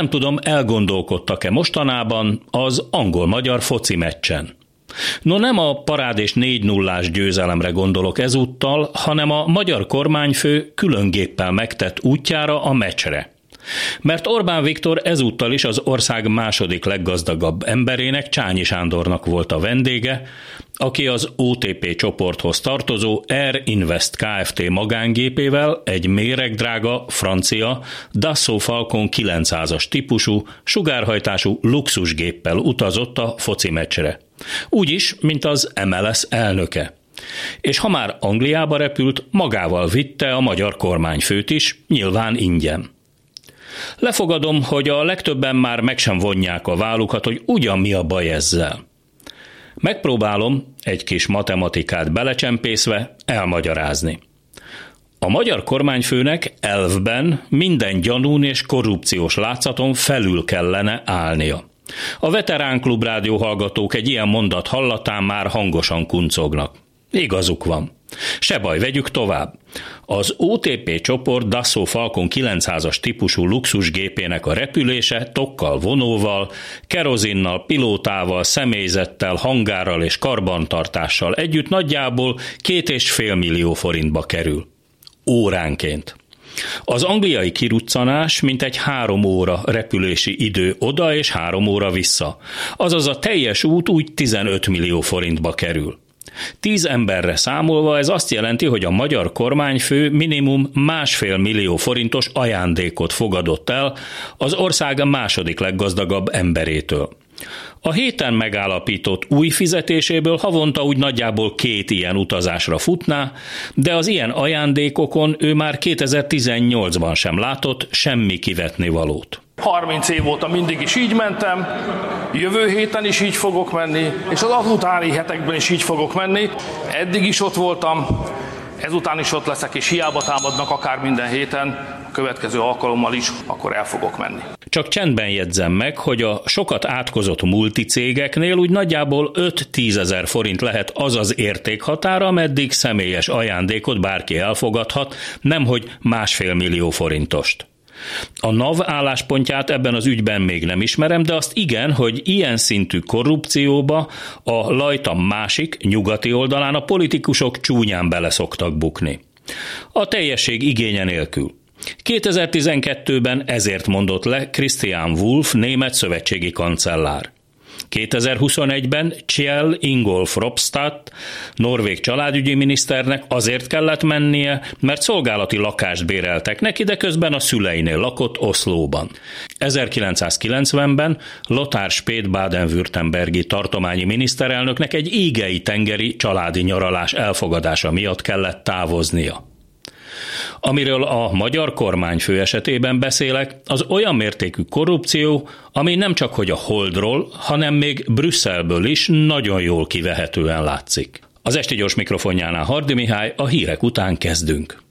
nem tudom, elgondolkodtak-e mostanában az angol-magyar foci meccsen. No nem a parád és 4 nullás győzelemre gondolok ezúttal, hanem a magyar kormányfő különgéppel megtett útjára a meccsre. Mert Orbán Viktor ezúttal is az ország második leggazdagabb emberének, Csányi Sándornak volt a vendége, aki az OTP csoporthoz tartozó Air Invest Kft. magángépével egy méregdrága francia Dassault Falcon 900-as típusú, sugárhajtású luxusgéppel utazott a foci meccsre. Úgy is, mint az MLS elnöke. És ha már Angliába repült, magával vitte a magyar kormányfőt is, nyilván ingyen. Lefogadom, hogy a legtöbben már meg sem vonják a vállukat, hogy ugyan mi a baj ezzel. Megpróbálom, egy kis matematikát belecsempészve, elmagyarázni. A magyar kormányfőnek elvben minden gyanún és korrupciós látszaton felül kellene állnia. A veterán klubrádió hallgatók egy ilyen mondat hallatán már hangosan kuncognak. Igazuk van. Se baj, vegyük tovább. Az OTP csoport Dassault Falcon 900-as típusú luxusgépének a repülése tokkal, vonóval, kerozinnal, pilótával, személyzettel, hangárral és karbantartással együtt nagyjából két és fél millió forintba kerül. Óránként. Az angliai kiruccanás mintegy három óra repülési idő oda és három óra vissza. Azaz a teljes út úgy 15 millió forintba kerül. Tíz emberre számolva ez azt jelenti, hogy a magyar kormányfő minimum másfél millió forintos ajándékot fogadott el az ország második leggazdagabb emberétől. A héten megállapított új fizetéséből havonta úgy nagyjából két ilyen utazásra futná, de az ilyen ajándékokon ő már 2018-ban sem látott semmi kivetni valót. 30 év óta mindig is így mentem, jövő héten is így fogok menni, és az azutáni hetekben is így fogok menni. Eddig is ott voltam, ezután is ott leszek, és hiába támadnak akár minden héten, a következő alkalommal is, akkor el fogok menni. Csak csendben jegyzem meg, hogy a sokat átkozott multicégeknél úgy nagyjából 5-10 ezer forint lehet az az értékhatára, ameddig személyes ajándékot bárki elfogadhat, nemhogy másfél millió forintost. A NAV álláspontját ebben az ügyben még nem ismerem, de azt igen, hogy ilyen szintű korrupcióba a lajta másik, nyugati oldalán a politikusok csúnyán bele szoktak bukni. A teljesség igénye nélkül. 2012-ben ezért mondott le Christian Wolff, német szövetségi kancellár. 2021-ben Kjell Ingolf Ropstad, norvég családügyi miniszternek azért kellett mennie, mert szolgálati lakást béreltek neki, de közben a szüleinél lakott Oszlóban. 1990-ben Lothar Spét Baden-Württembergi tartományi miniszterelnöknek egy ígei tengeri családi nyaralás elfogadása miatt kellett távoznia. Amiről a magyar kormányfő esetében beszélek, az olyan mértékű korrupció, ami nem csak hogy a Holdról, hanem még Brüsszelből is nagyon jól kivehetően látszik. Az esti gyors mikrofonjánál Hardi Mihály, a hírek után kezdünk.